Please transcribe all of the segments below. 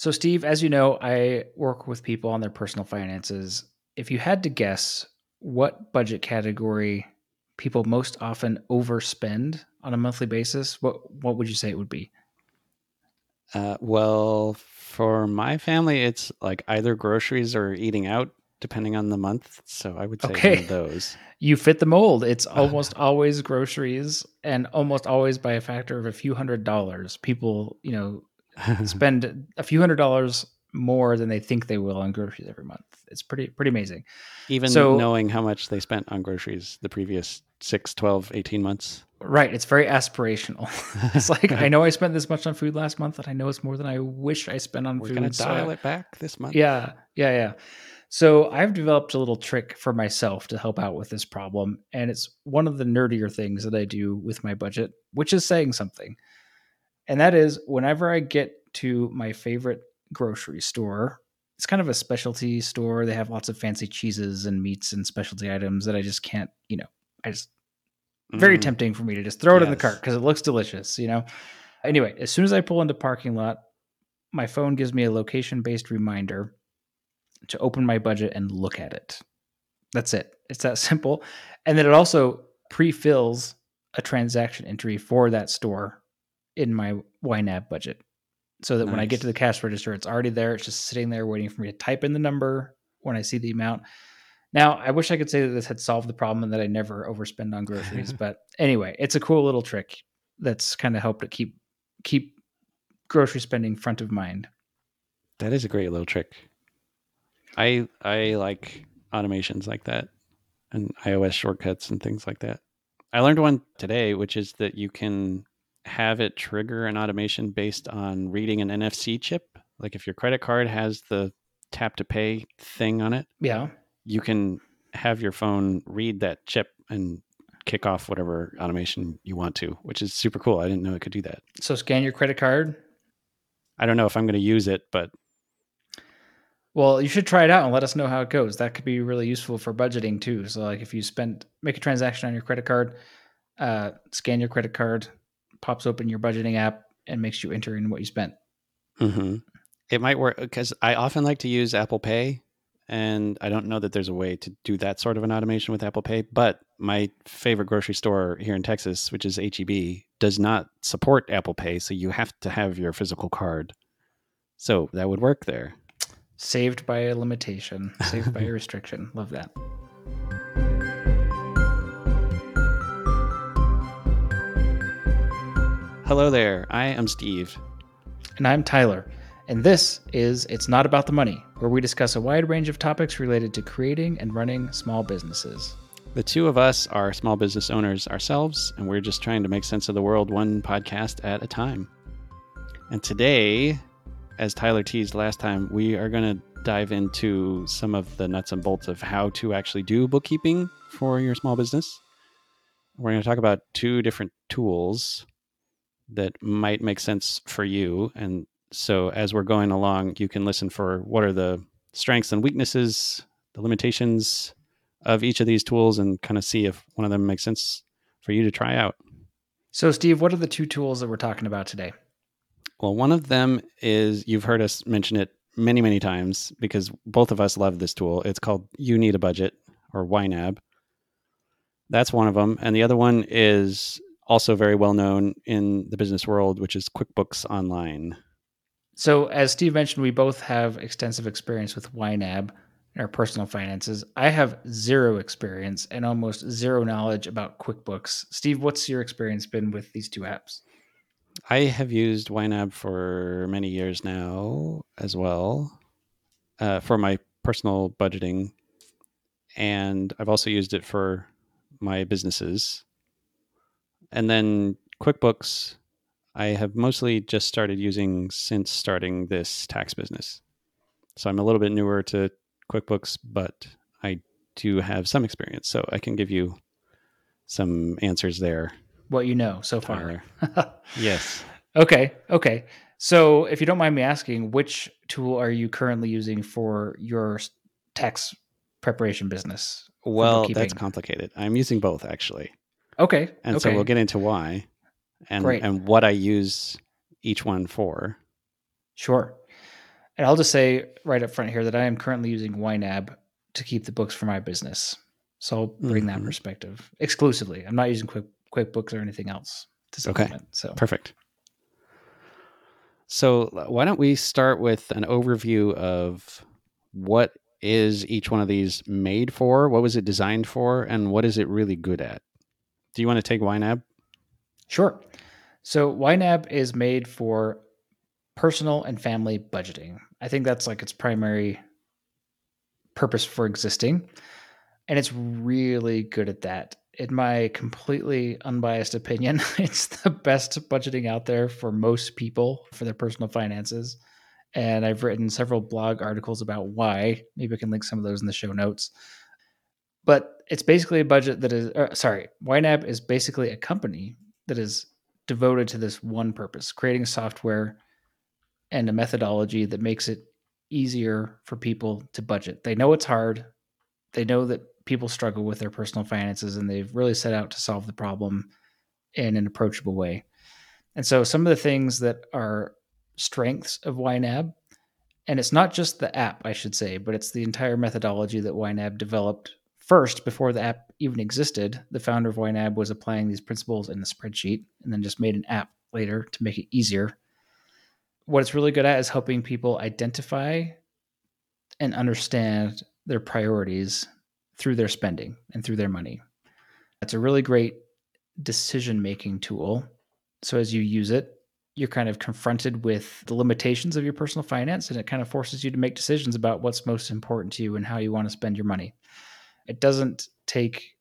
So, Steve, as you know, I work with people on their personal finances. If you had to guess what budget category people most often overspend on a monthly basis, what what would you say it would be? Uh, well, for my family, it's like either groceries or eating out, depending on the month. So I would say Okay. one of those. You fit the mold. It's almost always groceries and almost always by a factor of a few hundred dollars. People, you know, spend a few hundred dollars more than they think they will on groceries every month. It's pretty pretty amazing. Even So- knowing how much they spent on groceries the previous 6, 12, 18 months. Right. It's very aspirational. it's like I know I spent this much on food last month, and I know it's more than I wish I spent on We're food. going to so dial I- it back this month. Yeah, yeah, yeah. So I've developed a little trick for myself to help out with this problem, and it's one of the nerdier things that I do with my budget, which is saying something. And that is whenever I get to my favorite grocery store, it's kind of a specialty store. They have lots of fancy cheeses and meats and specialty items that I just can't, you know, I just very Mm. tempting for me to just throw it in the cart because it looks delicious, you know. Anyway, as soon as I pull into parking lot, my phone gives me a location based reminder to open my budget and look at it. That's it. It's that simple. And then it also pre-fills a transaction entry for that store in my YNAB budget. So that when I get to the cash register, it's already there. It's just sitting there waiting for me to type in the number when I see the amount. Now, I wish I could say that this had solved the problem and that I never overspend on groceries, but anyway, it's a cool little trick that's kind of helped to keep keep grocery spending front of mind. That is a great little trick. I I like automations like that and iOS shortcuts and things like that. I learned one today, which is that you can have it trigger an automation based on reading an NFC chip. Like if your credit card has the tap to pay thing on it, Yeah. you can have your phone read that chip and kick off whatever automation you want to, which is super cool. I didn't know it could do that. So scan your credit card. I don't know if I'm going to use it, but Well, you should try it out and let us know how it goes. That could be really useful for budgeting too. So like if you spend make a transaction on your credit card, uh, scan your credit card, pops open your budgeting app and makes you enter in what you spent. hmm It might work because I often like to use Apple Pay, and I don't know that there's a way to do that sort of an automation with Apple Pay. But my favorite grocery store here in Texas, which is HEB, does not support Apple Pay, so you have to have your physical card. So that would work there. Saved by a limitation, saved by a restriction. Love that. Hello there. I am Steve. And I'm Tyler. And this is It's Not About the Money, where we discuss a wide range of topics related to creating and running small businesses. The two of us are small business owners ourselves, and we're just trying to make sense of the world one podcast at a time. And today, as Tyler teased last time, we are going to dive into some of the nuts and bolts of how to actually do bookkeeping for your small business. We're going to talk about two different tools that might make sense for you. And so, as we're going along, you can listen for what are the strengths and weaknesses, the limitations, of each of these tools and kind of see if one of them makes sense for you to try out. So, Steve, what are the two tools that we're talking about today? Well, one of them is you've heard us mention it many, many times because both of us love this tool. It's called You Need a Budget or YNAB. That's one of them. And the other one is also very well known in the business world, which is QuickBooks Online. So, as Steve mentioned, we both have extensive experience with YNAB in our personal finances. I have zero experience and almost zero knowledge about QuickBooks. Steve, what's your experience been with these two apps? I have used YNAB for many years now as well uh, for my personal budgeting. And I've also used it for my businesses. And then QuickBooks, I have mostly just started using since starting this tax business. So I'm a little bit newer to QuickBooks, but I do have some experience. So I can give you some answers there. What you know so far. Yes. okay. Okay. So, if you don't mind me asking, which tool are you currently using for your tax preparation business? Well, that's complicated. I'm using both actually. Okay. And okay. so we'll get into why and Great. and what I use each one for. Sure. And I'll just say right up front here that I am currently using YNAB to keep the books for my business. So I'll bring that Mhm. perspective exclusively. I'm not using Quick QuickBooks or anything else to Okay. So Perfect. So why don't we start with an overview of what is each one of these made for? What was it designed for? And what is it really good at? Do you want to take YNAB? Sure. So YNAB is made for personal and family budgeting. I think that's like its primary purpose for existing. And it's really good at that. In my completely unbiased opinion, it's the best budgeting out there for most people for their personal finances. And I've written several blog articles about why. Maybe I can link some of those in the show notes. But it's basically a budget that is, uh, sorry, YNAB is basically a company that is devoted to this one purpose creating software and a methodology that makes it easier for people to budget. They know it's hard. They know that people struggle with their personal finances and they've really set out to solve the problem in an approachable way. And so some of the things that are strengths of YNAB, and it's not just the app, I should say, but it's the entire methodology that YNAB developed first before the app even existed. The founder of YNAB was applying these principles in the spreadsheet and then just made an app later to make it easier. What it's really good at is helping people identify and understand their priorities through their spending and through their money. It's a really great decision making tool. So as you use it, you're kind of confronted with the limitations of your personal finance and it kind of forces you to make decisions about what's most important to you and how you want to spend your money. It doesn't take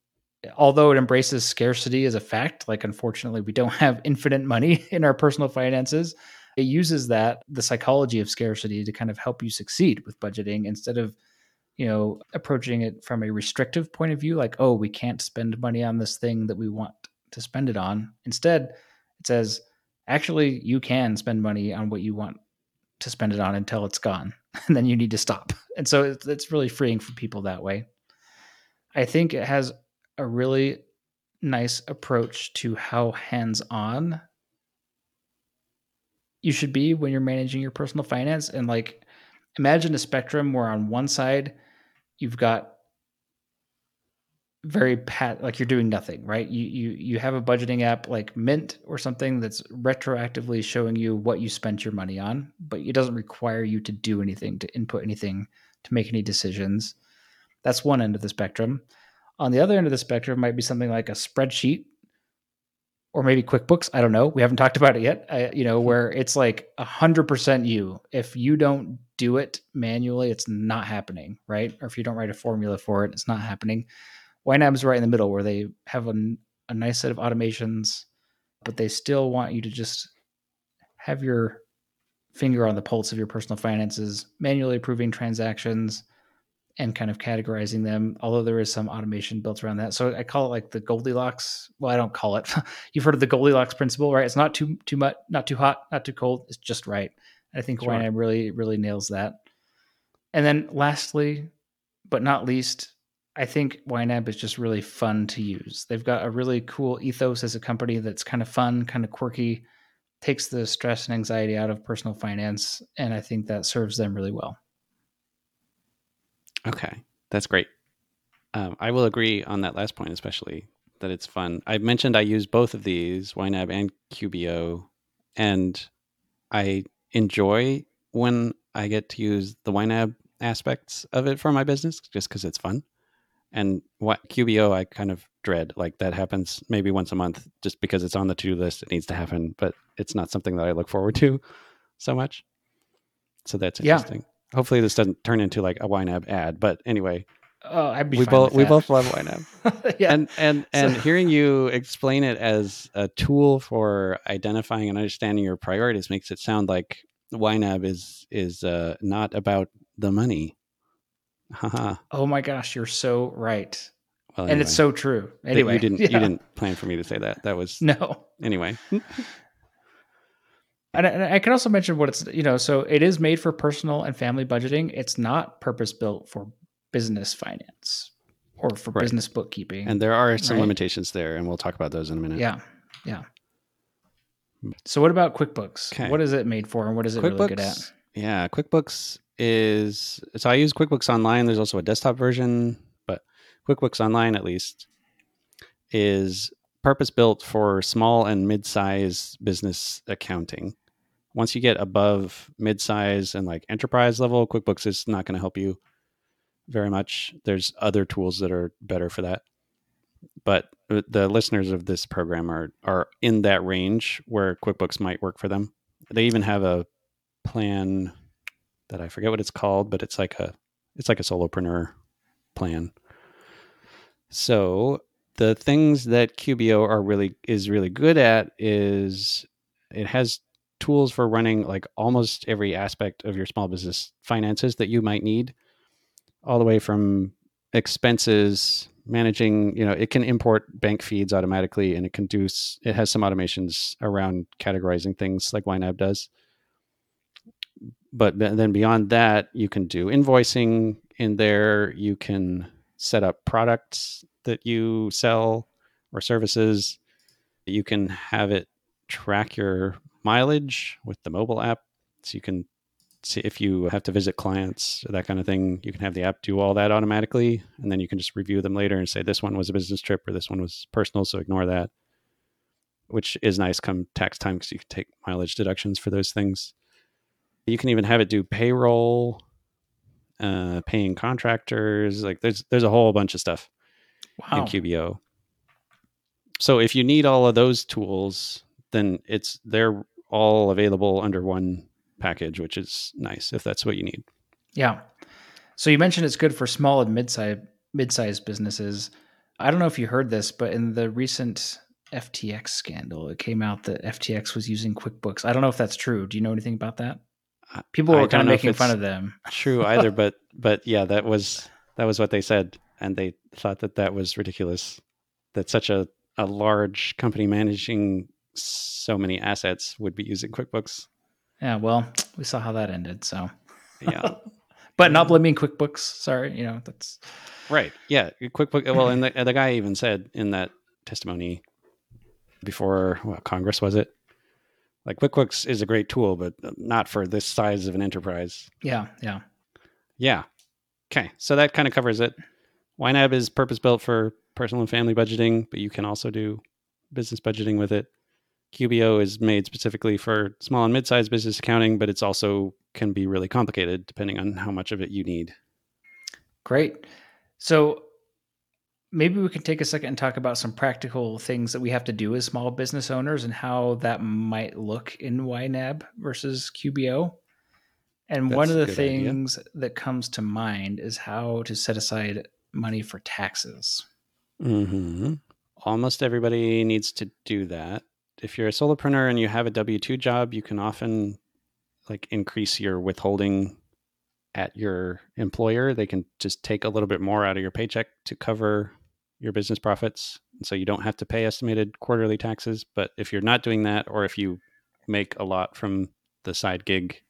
although it embraces scarcity as a fact, like unfortunately we don't have infinite money in our personal finances, it uses that the psychology of scarcity to kind of help you succeed with budgeting instead of you know approaching it from a restrictive point of view like oh we can't spend money on this thing that we want to spend it on. Instead it says actually you can spend money on what you want to spend it on until it's gone and then you need to stop. And so it's, it's really freeing for people that way i think it has a really nice approach to how hands-on you should be when you're managing your personal finance. And like imagine a spectrum where on one side you've got very pat like you're doing nothing right? You you you have a budgeting app like Mint or something that's retroactively showing you what you spent your money on but it doesn't require you to do anything to input anything to make any decisions that's one end of the spectrum on the other end of the spectrum might be something like a spreadsheet or maybe QuickBooks. I don't know. We haven't talked about it yet. I, you know, where it's like a hundred percent you. If you don't do it manually, it's not happening, right? Or if you don't write a formula for it, it's not happening. YNAB is right in the middle where they have a, a nice set of automations, but they still want you to just have your finger on the pulse of your personal finances, manually approving transactions and kind of categorizing them, although there is some automation built around that. So I call it like the Goldilocks. Well, I don't call it. You've heard of the Goldilocks principle, right? It's not too too much, not too hot, not too cold. It's just right. I think Sure. YNAB really really nails that. And then lastly, but not least, I think YNAB is just really fun to use. They've got a really cool ethos as a company that's kind of fun, kind of quirky, takes the stress and anxiety out of personal finance, and I think that serves them really well. Okay, that's great. Um, I will agree on that last point, especially that it's fun. I mentioned I use both of these, YNAB and QBO, and I enjoy when I get to use the YNAB aspects of it for my business just because it's fun. And what QBO, I kind of dread. Like that happens maybe once a month just because it's on the to do list. It needs to happen, but it's not something that I look forward to so much. So that's Yeah. Hopefully, this doesn't turn into like a YNAB ad. But anyway, Oh, I'd be we both we both love YNAB yeah. and and and So- hearing you explain it as a tool for identifying and understanding your priorities makes it sound like YNAB is is uh, not about the money. Haha. oh my gosh, you're so right. well, And it's so true. Anyway, you didn't yeah. you didn't plan for me to say that. That was No. anyway. And I, and I can also mention what it's, you know, so it is made for personal and family budgeting. It's not purpose built for business finance or for Right. business bookkeeping. And there are some Right. limitations there, and we'll talk about those in a minute. yeah. Yeah. So what about QuickBooks? Okay. What is it made for and what is it really good at? Yeah, QuickBooks is so I use QuickBooks Online. There's also a desktop version, but QuickBooks Online at least is purpose built for small and mid-size business accounting. Once you get above mid-size and like enterprise level, QuickBooks is not going to help you very much. There's other tools that are better for that. But uh, the listeners of this program are are in that range where QuickBooks might work for them. They even have a plan that I forget what it's called, but it's like a it's like a solopreneur plan. So the things that QBO are really is really good at is it has tools for running like almost every aspect of your small business finances that you might need all the way from expenses managing you know it can import bank feeds automatically and it can do it has some automations around categorizing things like YNAB does. But then beyond that you can do invoicing in there. You can set up products that you sell or services. You can have it track your mileage with the mobile app so you can see if you have to visit clients that kind of thing you can have the app do all that automatically and then you can just review them later and say this one was a business trip or this one was personal so ignore that which is nice come tax time because you can take mileage deductions for those things you can even have it do payroll, uh, paying contractors. Like there's there's a whole bunch of stuff wow. in QBO. So if you need all of those tools, then it's they're all available under one package, which is nice if that's what you need. Yeah. So you mentioned it's good for small and mid-sized mid-sized businesses. I don't know if you heard this, but in the recent FTX scandal, it came out that FTX was using QuickBooks. I don't know if that's true. Do you know anything about that? People were kind of making fun of them. true either, but but yeah, that was that was what they said, and they thought that that was ridiculous. That such a a large company managing so many assets would be using QuickBooks. Yeah, well, we saw how that ended. So yeah, but not blaming QuickBooks. Sorry, you know that's right. Yeah, QuickBooks. Well, and the, the guy even said in that testimony before well, Congress was it like QuickBooks is a great tool, but not for this size of an enterprise. Yeah, yeah, yeah. Okay, so that kind of covers it. YNAB is purpose built for personal and family budgeting, but you can also do business budgeting with it. QBO is made specifically for small and mid-sized business accounting, but it's also can be really complicated depending on how much of it you need. Great. So maybe we can take a second and talk about some practical things that we have to do as small business owners and how that might look in YNAB versus QBO. And That's one of the things idea. that comes to mind is how to set aside money for taxes. Mm-hmm. Almost everybody needs to do that. If you're a solopreneur and you have a W 2 job, you can often like increase your withholding at your employer. They can just take a little bit more out of your paycheck to cover your business profits. So you don't have to pay estimated quarterly taxes. But if you're not doing that, or if you make a lot from the side gig,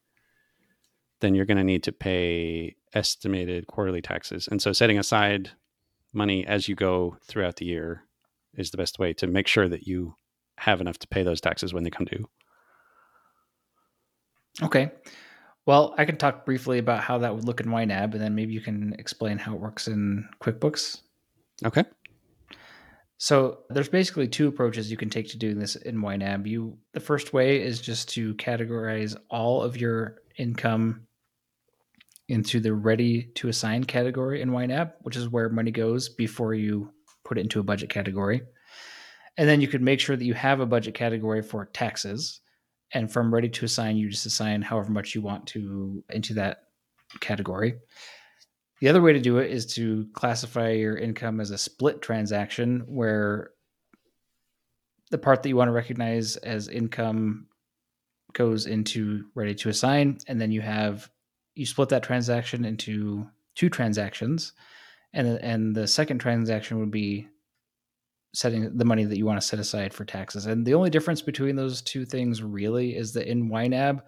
then you're going to need to pay estimated quarterly taxes. And so setting aside money as you go throughout the year is the best way to make sure that you have enough to pay those taxes when they come due. Okay. Well, I can talk briefly about how that would look in YNAB, and then maybe you can explain how it works in QuickBooks. Okay. So there's basically two approaches you can take to doing this in YNAB. You the first way is just to categorize all of your income into the ready to assign category in YNAB, which is where money goes before you put it into a budget category. And then you could make sure that you have a budget category for taxes. And from ready to assign, you just assign however much you want to into that category. The other way to do it is to classify your income as a split transaction where the part that you want to recognize as income goes into ready to assign and then you have you split that transaction into two transactions and and the second transaction would be setting the money that you want to set aside for taxes and the only difference between those two things really is that in YNAB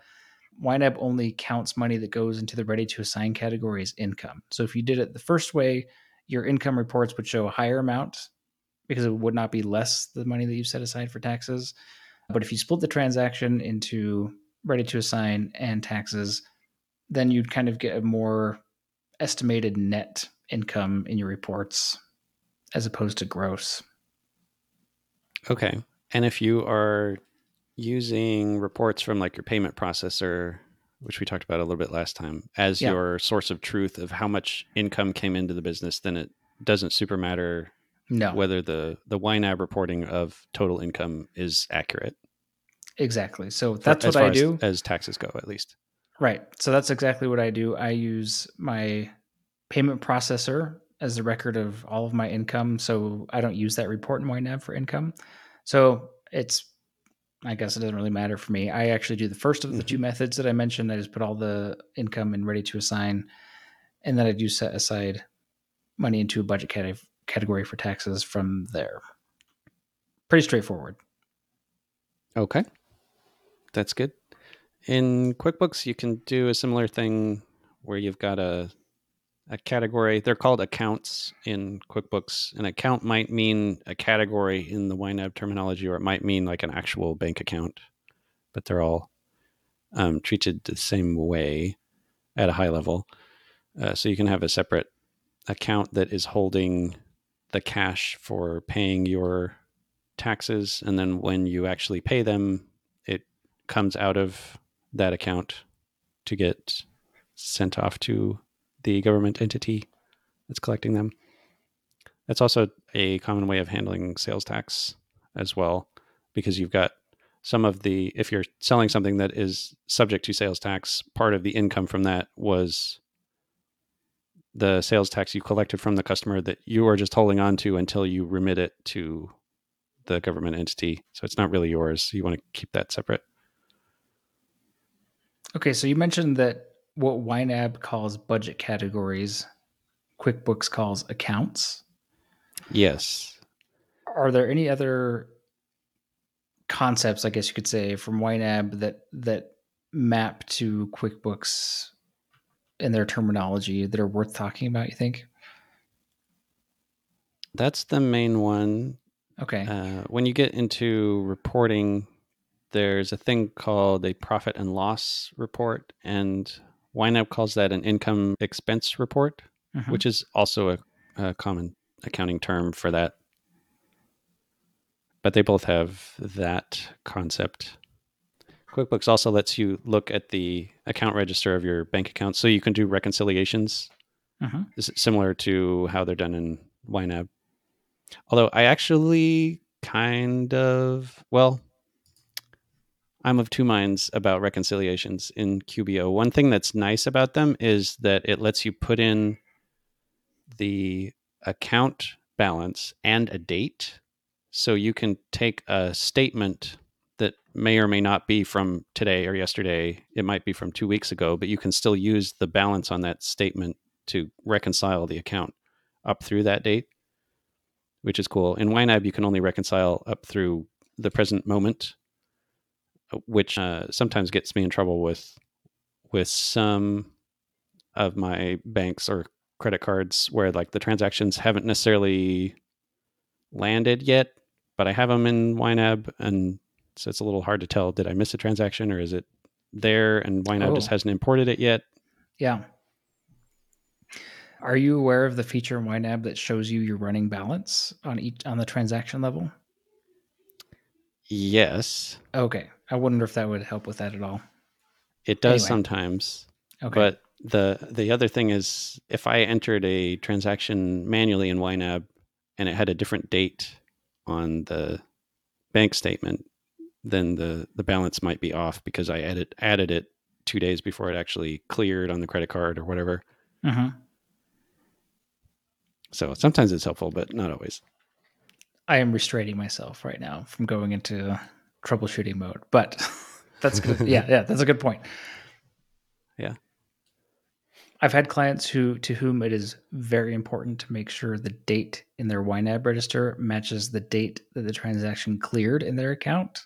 YNAB only counts money that goes into the ready to assign category as income. So if you did it the first way, your income reports would show a higher amount because it would not be less the money that you set aside for taxes. But if you split the transaction into ready to assign and taxes, then you'd kind of get a more estimated net income in your reports as opposed to gross. Okay. And if you are using reports from like your payment processor, which we talked about a little bit last time, as Yeah. your source of truth of how much income came into the business, then it doesn't super matter No, whether the the YNAB reporting of total income is accurate. exactly. So that's as what I as- do. as taxes go, at least. Right. So that's exactly what I do. I use my payment processor as the record of all of my income. So I don't use that report in YNAB for income. So it's, I guess it doesn't really matter for me. I actually do the first of the two mm-hmm. methods that I mentioned. I just put all the income in ready to assign. And then I do set aside money into a budget cate- category for taxes from there. Pretty straightforward. Okay. That's good. In QuickBooks, you can do a similar thing where you've got a a category. They're called accounts in QuickBooks. An account might mean a category in the YNAB terminology, or it might mean like an actual bank account, but they're all um, treated the same way at a high level. Uh, so you can have a separate account that is holding the cash for paying your taxes, and then when you actually pay them, it comes out of that account to get sent off to the government entity that's collecting them. That's also a common way of handling sales tax as well, because you've got some of the, if you're selling something that is subject to sales tax, part of the income from that was the sales tax you collected from the customer that you are just holding on to until you remit it to the government entity. So it's not really yours. You want to keep that separate. Okay, so you mentioned that what YNAB calls budget categories, QuickBooks calls accounts. Yes. Are there any other concepts, I guess you could say, from YNAB that that map to QuickBooks and their terminology that are worth talking about? You think? That's the main one. Okay, Uh, when you get into reporting, there's a thing called a profit and loss report, and YNAB calls that an income expense report, Mhm. which is also a, a common accounting term for that. But they both have that concept. QuickBooks also lets you look at the account register of your bank account, so you can do reconciliations Mhm. This similar to how they're done in YNAB. Although I actually kind of, well, I'm of two minds about reconciliations in QBO. One thing that's nice about them is that it lets you put in the account balance and a date. So you can take a statement that may or may not be from today or yesterday. It might be from two weeks ago, but you can still use the balance on that statement to reconcile the account up through that date, which is cool. In YNAB, you can only reconcile up through the present moment, which uh, sometimes gets me in trouble with with some of my banks or credit cards where like the transactions haven't necessarily landed yet, but I have them in YNAB, and so it's a little hard to tell. Did I miss a transaction or is it there and YNAB just Oh. hasn't imported it yet? yeah. Are you aware of the feature in YNAB that shows you your running balance on each on the transaction level? Yes, Okay, I wonder if that would help with that at all. it does Anyway. sometimes. Okay, But the the other thing is if I entered a transaction manually in YNAB and it had a different date on the bank statement, then the the balance might be off because I added added it two days before it actually cleared on the credit card or whatever. Mhm. So sometimes it's helpful, but not always. I am restraining myself right now from going into troubleshooting mode, but that's good. yeah, yeah, that's a good point. Yeah. I've had clients who to whom it is very important to make sure the date in their YNAB register matches the date that the transaction cleared in their account.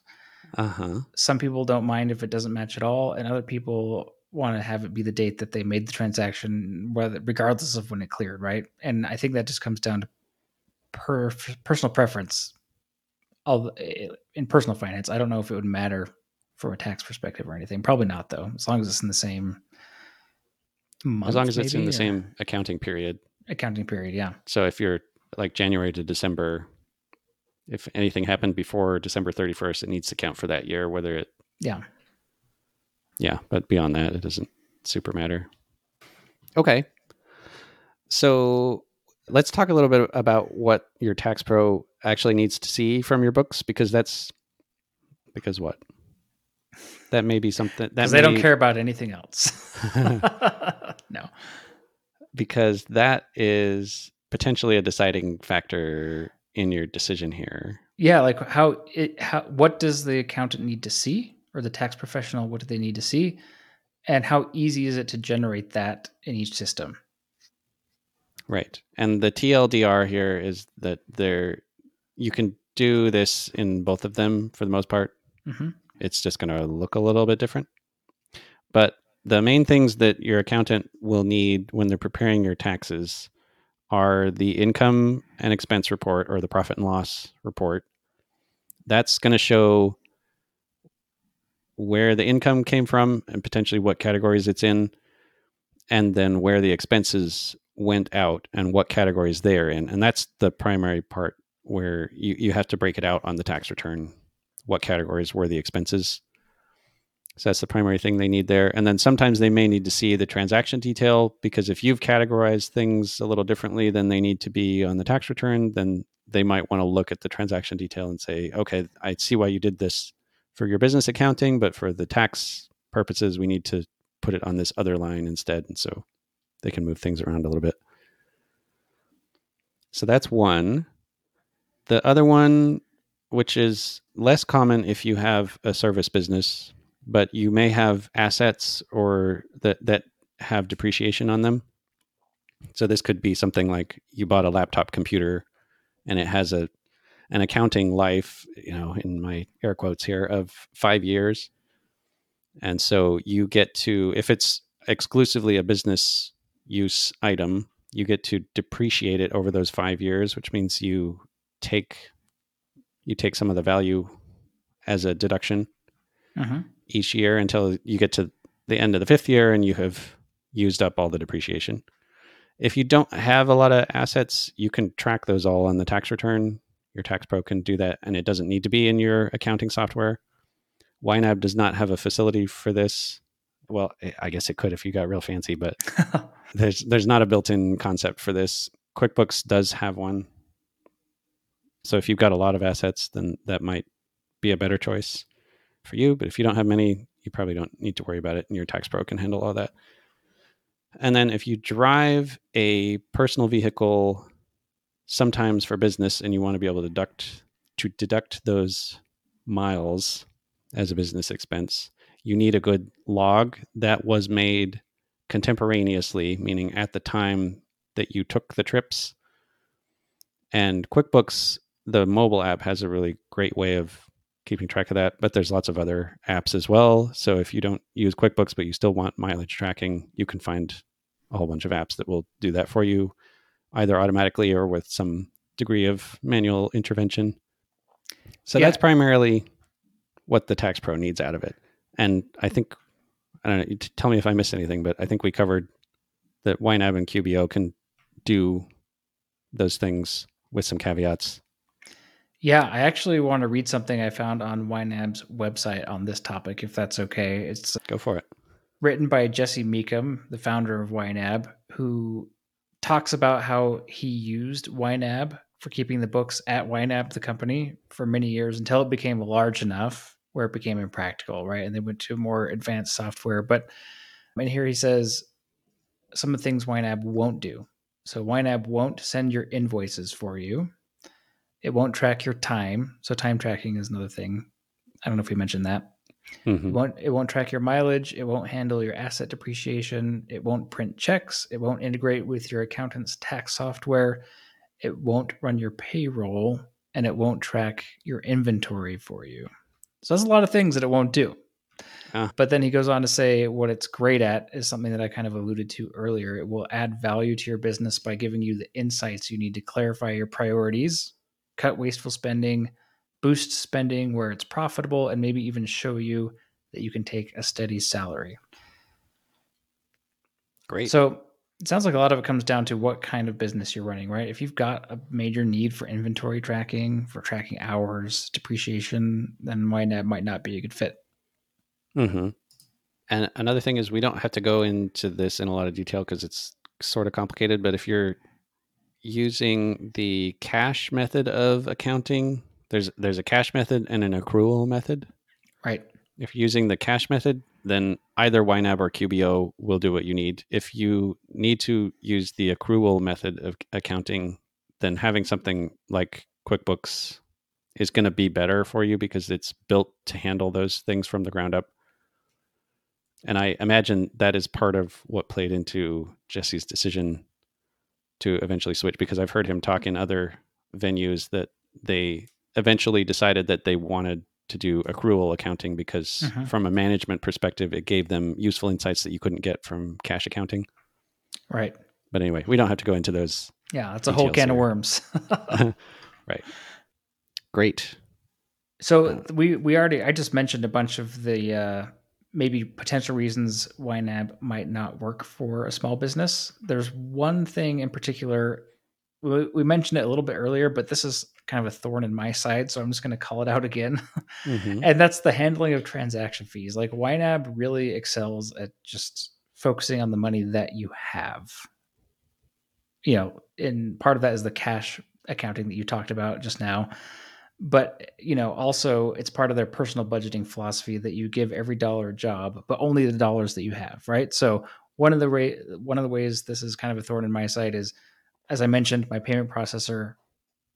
Uh huh. Some people don't mind if it doesn't match at all, and other people want to have it be the date that they made the transaction, whether regardless of when it cleared, right? And I think that just comes down to per personal preference. Although eh, in personal finance, I don't know if it would matter from a tax perspective or anything. Probably not, though. As long as it's in the same month, as long as it's in the or same accounting period. accounting period. Yeah. So if you're like January to December, if anything happened before December 31st, it needs to count for that year, whether it, Yeah. yeah, but beyond that, it doesn't super matter. Okay. So let's talk a little bit about what your tax pro actually needs to see from your books because that's because what? That may be something that they don't care about anything else. no. because that is potentially a deciding factor in your decision here. Yeah, like how it how what does the accountant need to see or the tax professional what do they need to see and how easy is it to generate that in each system? Right. And the TLDR here is that there you can do this in both of them for the most part. hmm It's just going to look a little bit different. But the main things that your accountant will need when they're preparing your taxes are the income and expense report or the profit and loss report. That's going to show where the income came from and potentially what categories it's in, and then where the expenses went out and what categories they're in. And that's the primary part where you, you have to break it out on the tax return what categories were the expenses. So that's the primary thing they need there. And then sometimes they may need to see the transaction detail because if you've categorized things a little differently than they need to be on the tax return, then they might want to look at the transaction detail and say, okay, I see why you did this for your business accounting, but for the tax purposes, we need to put it on this other line instead. And so they can move things around a little bit. So that's one. The other one, which is less common if you have a service business, but you may have assets or that that have depreciation on them. So this could be something like you bought a laptop computer and it has a an accounting life, you know, in my air quotes here of 5 years. And so you get to if it's exclusively a business use item, you get to depreciate it over those 5 years, which means you take you take some of the value as a deduction hmm each year until you get to the end of the fifth year and you have used up all the depreciation. If you don't have a lot of assets, you can track those all on the tax return. Your tax pro can do that, and it doesn't need to be in your accounting software. YNAB does not have a facility for this. Well, I- I guess it could if you got real fancy, but there's there's not a built-in concept for this. QuickBooks does have one. So if you've got a lot of assets, then that might be a better choice for you. But if you don't have many, you probably don't need to worry about it, and your tax pro can handle all that. And then if you drive a personal vehicle, sometimes for business, and you want to be able to deduct to deduct those miles as a business expense, you need a good log that was made contemporaneously, meaning at the time that you took the trips. And QuickBooks, the mobile app, has a really great way of keeping track of that, but there's lots of other apps as well. So if you don't use QuickBooks, but you still want mileage tracking, you can find a whole bunch of apps that will do that for you, either automatically or with some degree of manual intervention. So Yeah. that's primarily what the tax pro needs out of it. And I think, I don't know, tell me if I missed anything, but I think we covered that YNAB and QBO can do those things with some caveats. Yeah, I actually want to read something I found on YNAB's website on this topic, if that's okay. It's Go for it. written by Jesse Mecham, the founder of YNAB, who talks about how he used YNAB for keeping the books at YNAB, the company, for many years until it became large enough where it became impractical, right? And they went to more advanced software. But and here he says some of the things YNAB won't do. So YNAB won't send your invoices for you. It won't track your time. So time tracking is another thing. I don't know if we mentioned that. Mhm. It won't it won't track your mileage, it won't handle your asset depreciation, it won't print checks, it won't integrate with your accountant's tax software, it won't run your payroll, and it won't track your inventory for you. So that's a lot of things that it won't do. But then he goes on to say what it's great at is something that I kind of alluded to earlier. It will add value to your business by giving you the insights you need to clarify your priorities, cut wasteful spending, boost spending where it's profitable, and maybe even show you that you can take a steady salary. Great. So it sounds like a lot of it comes down to what kind of business you're running, right? If you've got a major need for inventory tracking, for tracking hours, depreciation, then YNAB might not be a good fit. Mm-hmm. And another thing is we don't have to go into this in a lot of detail because it's sort of complicated. But if you're using the cash method of accounting, there's there's a cash method and an accrual method. Right. If you're using the cash method, then either YNAB or QBO will do what you need. If you need to use the accrual method of accounting, then having something like QuickBooks is going to be better for you because it's built to handle those things from the ground up. And I imagine that is part of what played into Jesse's decision to eventually switch because I've heard him talk in other venues that they eventually decided that they wanted to do accrual accounting because Mhm. from a management perspective it gave them useful insights that you couldn't get from cash accounting. Right. But anyway, we don't have to go into those. Yeah, that's a whole can of worms right Great. So we we already I just mentioned a bunch of the uh, maybe potential reasons YNAB might not work for a small business. There's one thing in particular we, we mentioned it a little bit earlier, but this is kind of a thorn in my side, so I'm just going to call it out again. Mhm. and that's the handling of transaction fees. Like YNAB really excels at just focusing on the money that you have. You know, and part of that is the cash accounting that you talked about just now. But you know, also it's part of their personal budgeting philosophy that you give every dollar a job, but only the dollars that you have, right? So one of the way one of the ways this is kind of a thorn in my side is, as I mentioned, my payment processor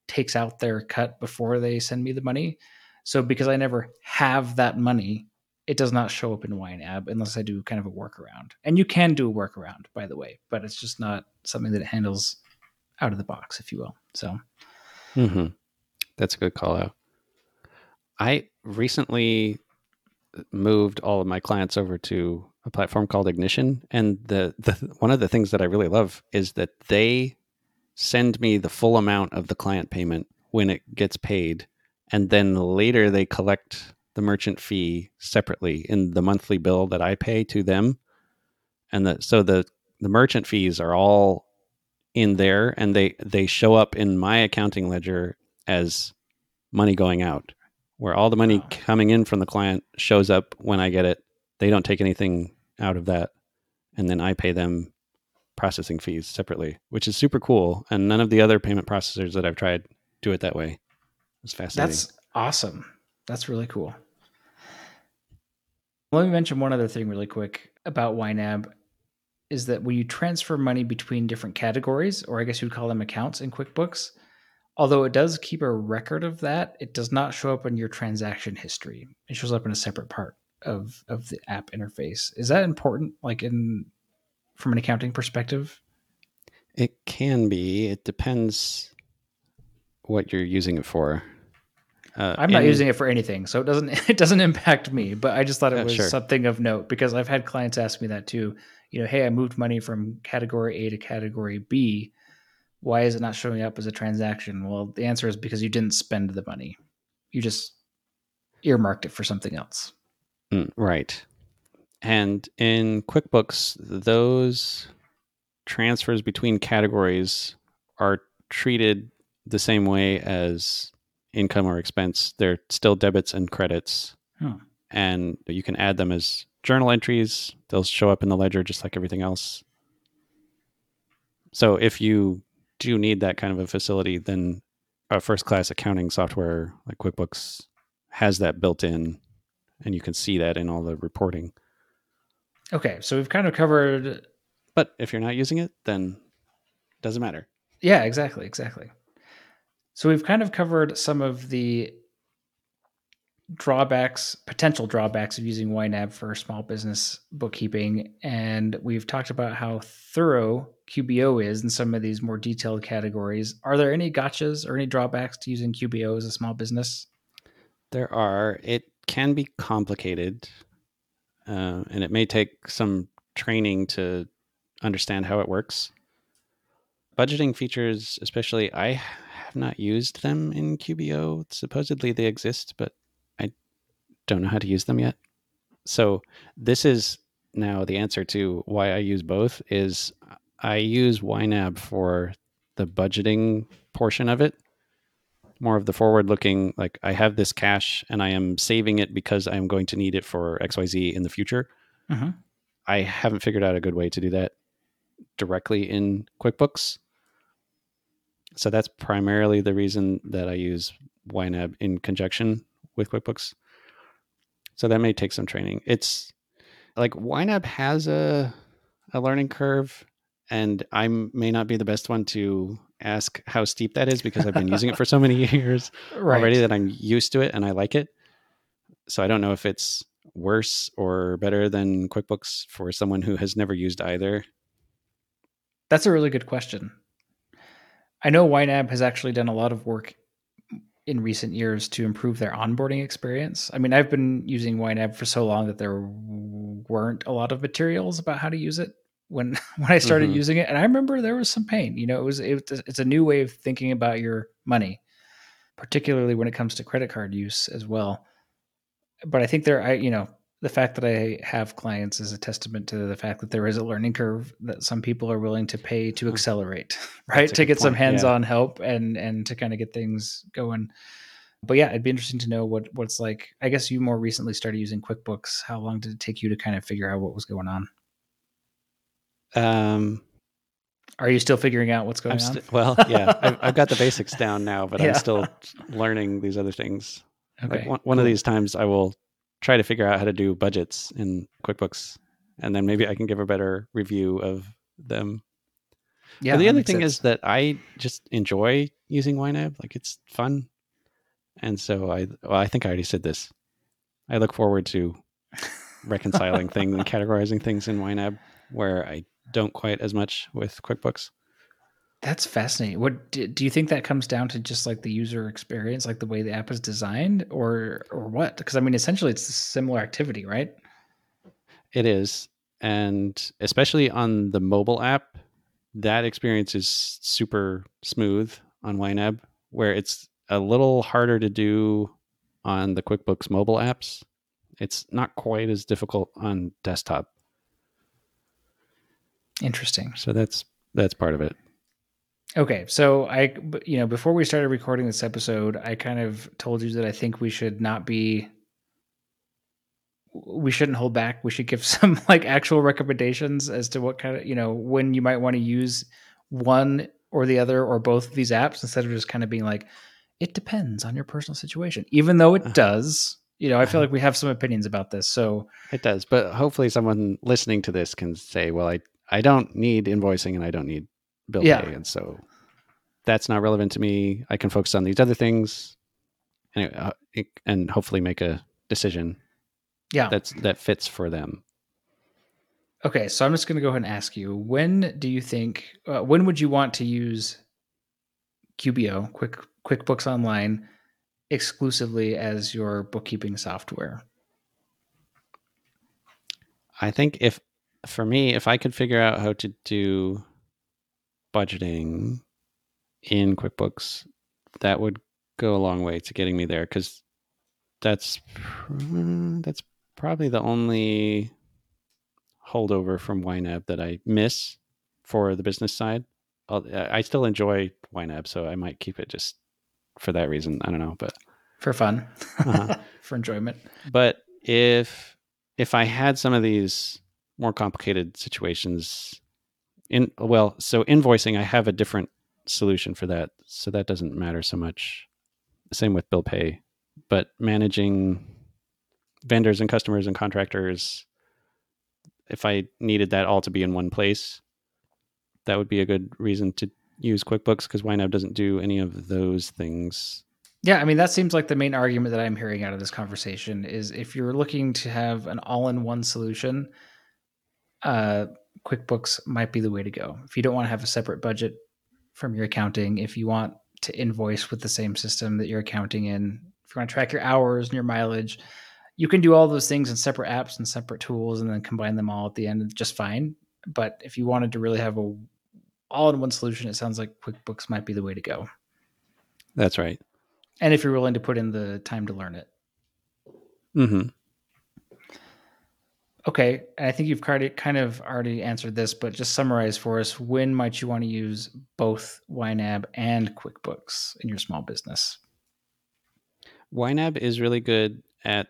takes out their cut before they send me the money. So because I never have that money, it does not show up in YNAB unless I do kind of a workaround. And you can do a workaround, by the way, but it's just not something that it handles out of the box, if you will. So mm-hmm. That's a good call out. I recently moved all of my clients over to a platform called Ignition, and the the one of the things that I really love is that they send me the full amount of the client payment when it gets paid, and then later they collect the merchant fee separately in the monthly bill that I pay to them, and the, so the the merchant fees are all in there, and they they show up in my accounting ledger as money going out, where all the money coming in from the client shows up when I get it. They don't take anything out of that, and then I pay them processing fees separately, which is super cool. And none of the other payment processors that I've tried do it that way. It's fascinating. that's awesome. That's really cool. Let me mention one other thing really quick about YNAB is that when you transfer money between different categories, or I guess you'd call them accounts in QuickBooks, although it does keep a record of that, it does not show up in your transaction history. It shows up in a separate part of of the app interface. Is that important like in from an accounting perspective? It can be. It depends what you're using it for. Uh, I'm not in- using it for anything, so it doesn't it doesn't impact me. But I just thought it was sure. something of note because I've had clients ask me that too. You know, hey, I moved money from category A to category B. Why is it not showing up as a transaction? Well, the answer is because you didn't spend the money. You just earmarked it for something else. Mm, right. And in QuickBooks, those transfers between categories are treated the same way as income or expense. They're still debits and credits. Huh. And you can add them as journal entries. They'll show up in the ledger just like everything else. So if you do need that kind of a facility, then a first class accounting software like QuickBooks has that built in and you can see that in all the reporting. Okay, so we've kind of covered. But if you're not using it, then it doesn't matter. Yeah, exactly, exactly. So we've kind of covered some of the drawbacks, potential drawbacks of using YNAB for small business bookkeeping, and we've talked about how thorough QBO is in some of these more detailed categories. Are there any gotchas or any drawbacks to using QBO as a small business? There are, it can be complicated uh, and it may take some training to understand how it works. Budgeting features, especially, I have not used them in QBO. Supposedly they exist, but I don't know how to use them yet. So this is now the answer to why I use both is I use YNAB for the budgeting portion of it, more of the forward looking, like I have this cash and I am saving it because I'm going to need it for XYZ in the future. Mhm. I haven't figured out a good way to do that directly in QuickBooks. So that's primarily the reason that I use YNAB in conjunction with QuickBooks. So that may take some training. It's like YNAB has a a learning curve, and I may not be the best one to ask how steep that is because I've been using it for so many years Right. already that I'm used to it and I like it. So I don't know if it's worse or better than QuickBooks for someone who has never used either. That's a really good question. I know YNAB has actually done a lot of work in recent years to improve their onboarding experience. I mean, I've been using YNAB for so long that there weren't a lot of materials about how to use it when when I started Mhm. using it, and I remember there was some pain. You know, it was it, it's a new way of thinking about your money, particularly when it comes to credit card use as well. But I think there, I you know, the fact that I have clients is a testament to the fact that there is a learning curve that some people are willing to pay to Hmm. accelerate, right? To get some point, yeah. hands-on help and and to kind of get things going. But yeah, it'd be interesting to know what what's like. I guess you more recently started using QuickBooks. How long did it take you to kind of figure out what was going on? Um, Are you still figuring out what's going I'm on? st- well, yeah, I've, I've got the basics down now, but Yeah. I'm still learning these other things. okay. like one, one of these times I will try to figure out how to do budgets in QuickBooks, and then maybe I can give a better review of them. Yeah. but the other thing sense. is that I just enjoy using YNAB. Like it's fun, and so I well, I think I already said this. I look forward to reconciling things and categorizing things in YNAB where I don't quite as much with QuickBooks. That's fascinating. What do, you think that comes down to? Just like the user experience, like the way the app is designed, or or what? Because I mean, essentially, it's a similar activity, right? It is. And especially on the mobile app, that experience is super smooth on YNAB, where it's a little harder to do on the QuickBooks mobile apps. It's not quite as difficult on desktop. Interesting. So that's that's part of it. Okay, so I you know, before we started recording this episode, I kind of told you that I think we should not be, we shouldn't hold back. We should give some like actual recommendations as to what kind of, you know, when you might want to use one or the other or both of these apps instead of just kind of being like, it depends on your personal situation, even though it Uh-huh. does. You know, I feel like we have some opinions about this. So, It does. But hopefully someone listening to this can say, well, I, I don't need invoicing and I don't need bill Yeah. pay. And so that's not relevant to me. I can focus on these other things and, uh, and hopefully make a decision yeah. that's that fits for them. Okay, so I'm just going to go ahead and ask you: When do you think? Uh, when would you want to use QBO, Quick QuickBooks Online, exclusively as your bookkeeping software? I think if for me, if I could figure out how to do budgeting in QuickBooks, that would go a long way to getting me there because that's that's probably the only holdover from YNAB that I miss for the business side. I'll, I still enjoy YNAB, so I might keep it just for that reason. I don't know, but For fun, Uh-huh. for enjoyment. but if if i had some of these more complicated situations. In well so invoicing i have a different solution for that so that doesn't matter so much. Same with bill pay but managing vendors and customers and contractors if i needed that all to be in one place that would be a good reason to use quickbooks because YNAB doesn't do any of those things. Yeah, I mean that seems like the main argument that I'm hearing out of this conversation is if you're looking to have an all-in-one solution, uh, QuickBooks might be the way to go. If you don't want to have a separate budget from your accounting, if you want to invoice with the same system that you're accounting in, if you want to track your hours and your mileage, you can do all those things in separate apps and separate tools, and then combine them all at the end just fine. But if you wanted to really have a all-in-one solution, it sounds like QuickBooks might be the way to go. that's right And if you're willing to put in the time to learn it. mm-hmm. Okay, and I think you've kind of already answered this, but just summarize for us when might you want to use both YNAB and QuickBooks in your small business? YNAB is really good at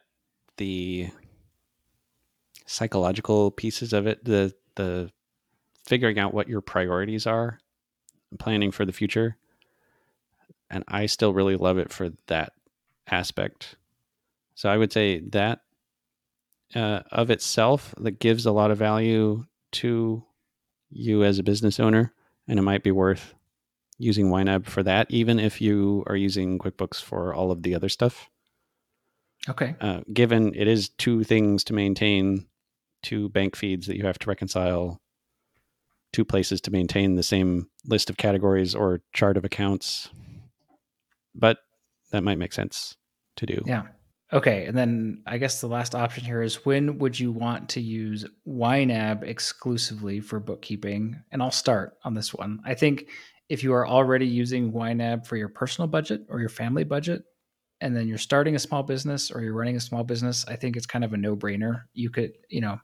the psychological pieces of it, the the figuring out what your priorities are, planning for the future. And I still really love it for that aspect. So I would say that uh, of itself that gives a lot of value to you as a business owner, and it might be worth using YNAB for that, even if you are using QuickBooks for all of the other stuff. Okay. Uh, given it is two things to maintain, two bank feeds that you have to reconcile, two places to maintain the same list of categories or chart of accounts. But that might make sense to do. Yeah. Okay, and then I guess the last option here is when would you want to use YNAB exclusively for bookkeeping? And I'll start on this one. I think if you are already using YNAB for your personal budget or your family budget, and then you're starting a small business or you're running a small business, I think it's kind of a no-brainer. You could, you know,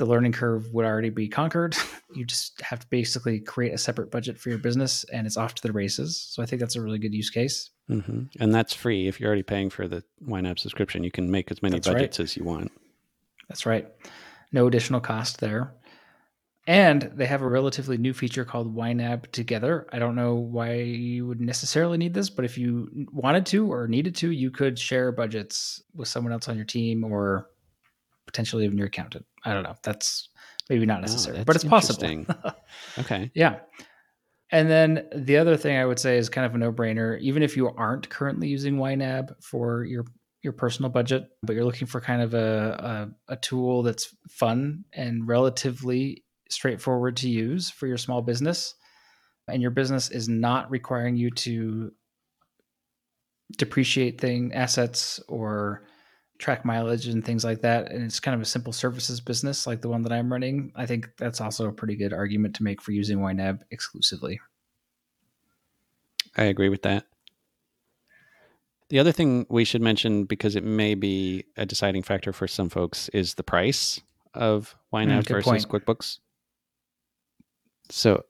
the learning curve would already be conquered. You just have to basically create a separate budget for your business and it's off to the races. So I think that's a really good use case. Mm-hmm. And that's free. If you're already paying for the YNAB subscription, you can make as many that's budgets right. as you want. That's right. No additional cost there. And they have a relatively new feature called YNAB Together. I don't know why you would necessarily need this, but if you wanted to or needed to, you could share budgets with someone else on your team or potentially even your accountant. I don't know. That's maybe not oh, necessary, oh, but it's possible. okay. Yeah. And then the other thing I would say is kind of a no-brainer. Even if you aren't currently using YNAB for your your personal budget, but you're looking for kind of a, a, a tool that's fun and relatively straightforward to use for your small business, and your business is not requiring you to depreciate thing assets or track mileage and things like that and it's kind of a simple services business like the one that i'm running i think that's also a pretty good argument to make for using ynab exclusively. I agree with that. The other thing we should mention because it may be a deciding factor for some folks is the price of ynab mm, versus point. quickbooks. So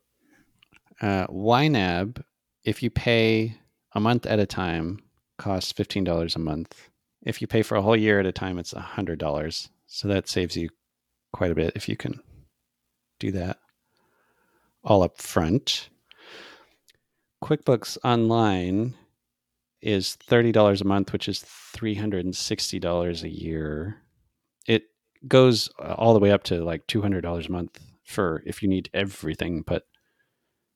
uh, ynab if you pay a month at a time costs $15 a month if you pay for a whole year at a time, it's a hundred dollars. So that saves you quite a bit if you can do that all up front. QuickBooks Online is $30 a month, which is $360 a year. It goes uh, all the way up to like $200 a month for if you need everything. But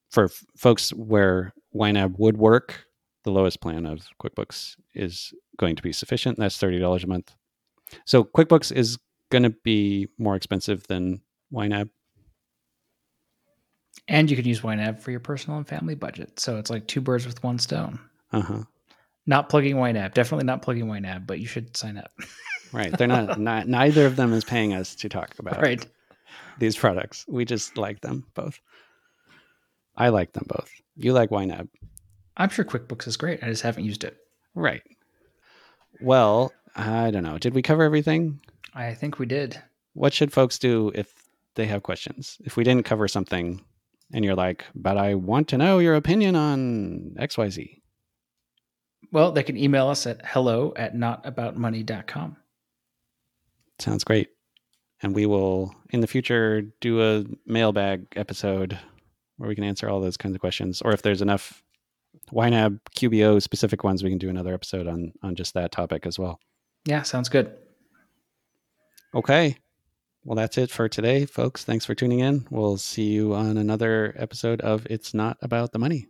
for folks where YNAB would work, the lowest plan of QuickBooks is going to be sufficient. That's $30 a month. So QuickBooks is going to be more expensive than YNAB. And you can use YNAB for your personal and family budget. So it's like two birds with one stone. Uh-huh. Not plugging YNAB. Definitely not plugging YNAB, but you should sign up. right. They're not, not neither of them is paying us to talk about right. these products. We just like them both. I like them both. You like YNAB. I'm sure QuickBooks is great. I just haven't used it. Right. Well, I don't know. Did we cover everything? I think we did. What should folks do if they have questions? If we didn't cover something and you're like, but I want to know your opinion on XYZ. Well, they can email us at hello at notaboutmoney.com. Sounds great. And we will, in the future, do a mailbag episode where we can answer all those kinds of questions. Or if there's enough YNAB QBO specific ones, we can do another episode on on just that topic as well. Yeah, sounds good. Okay. Well, that's it for today, folks. Thanks for tuning in. We'll see you on another episode of It's Not About the Money.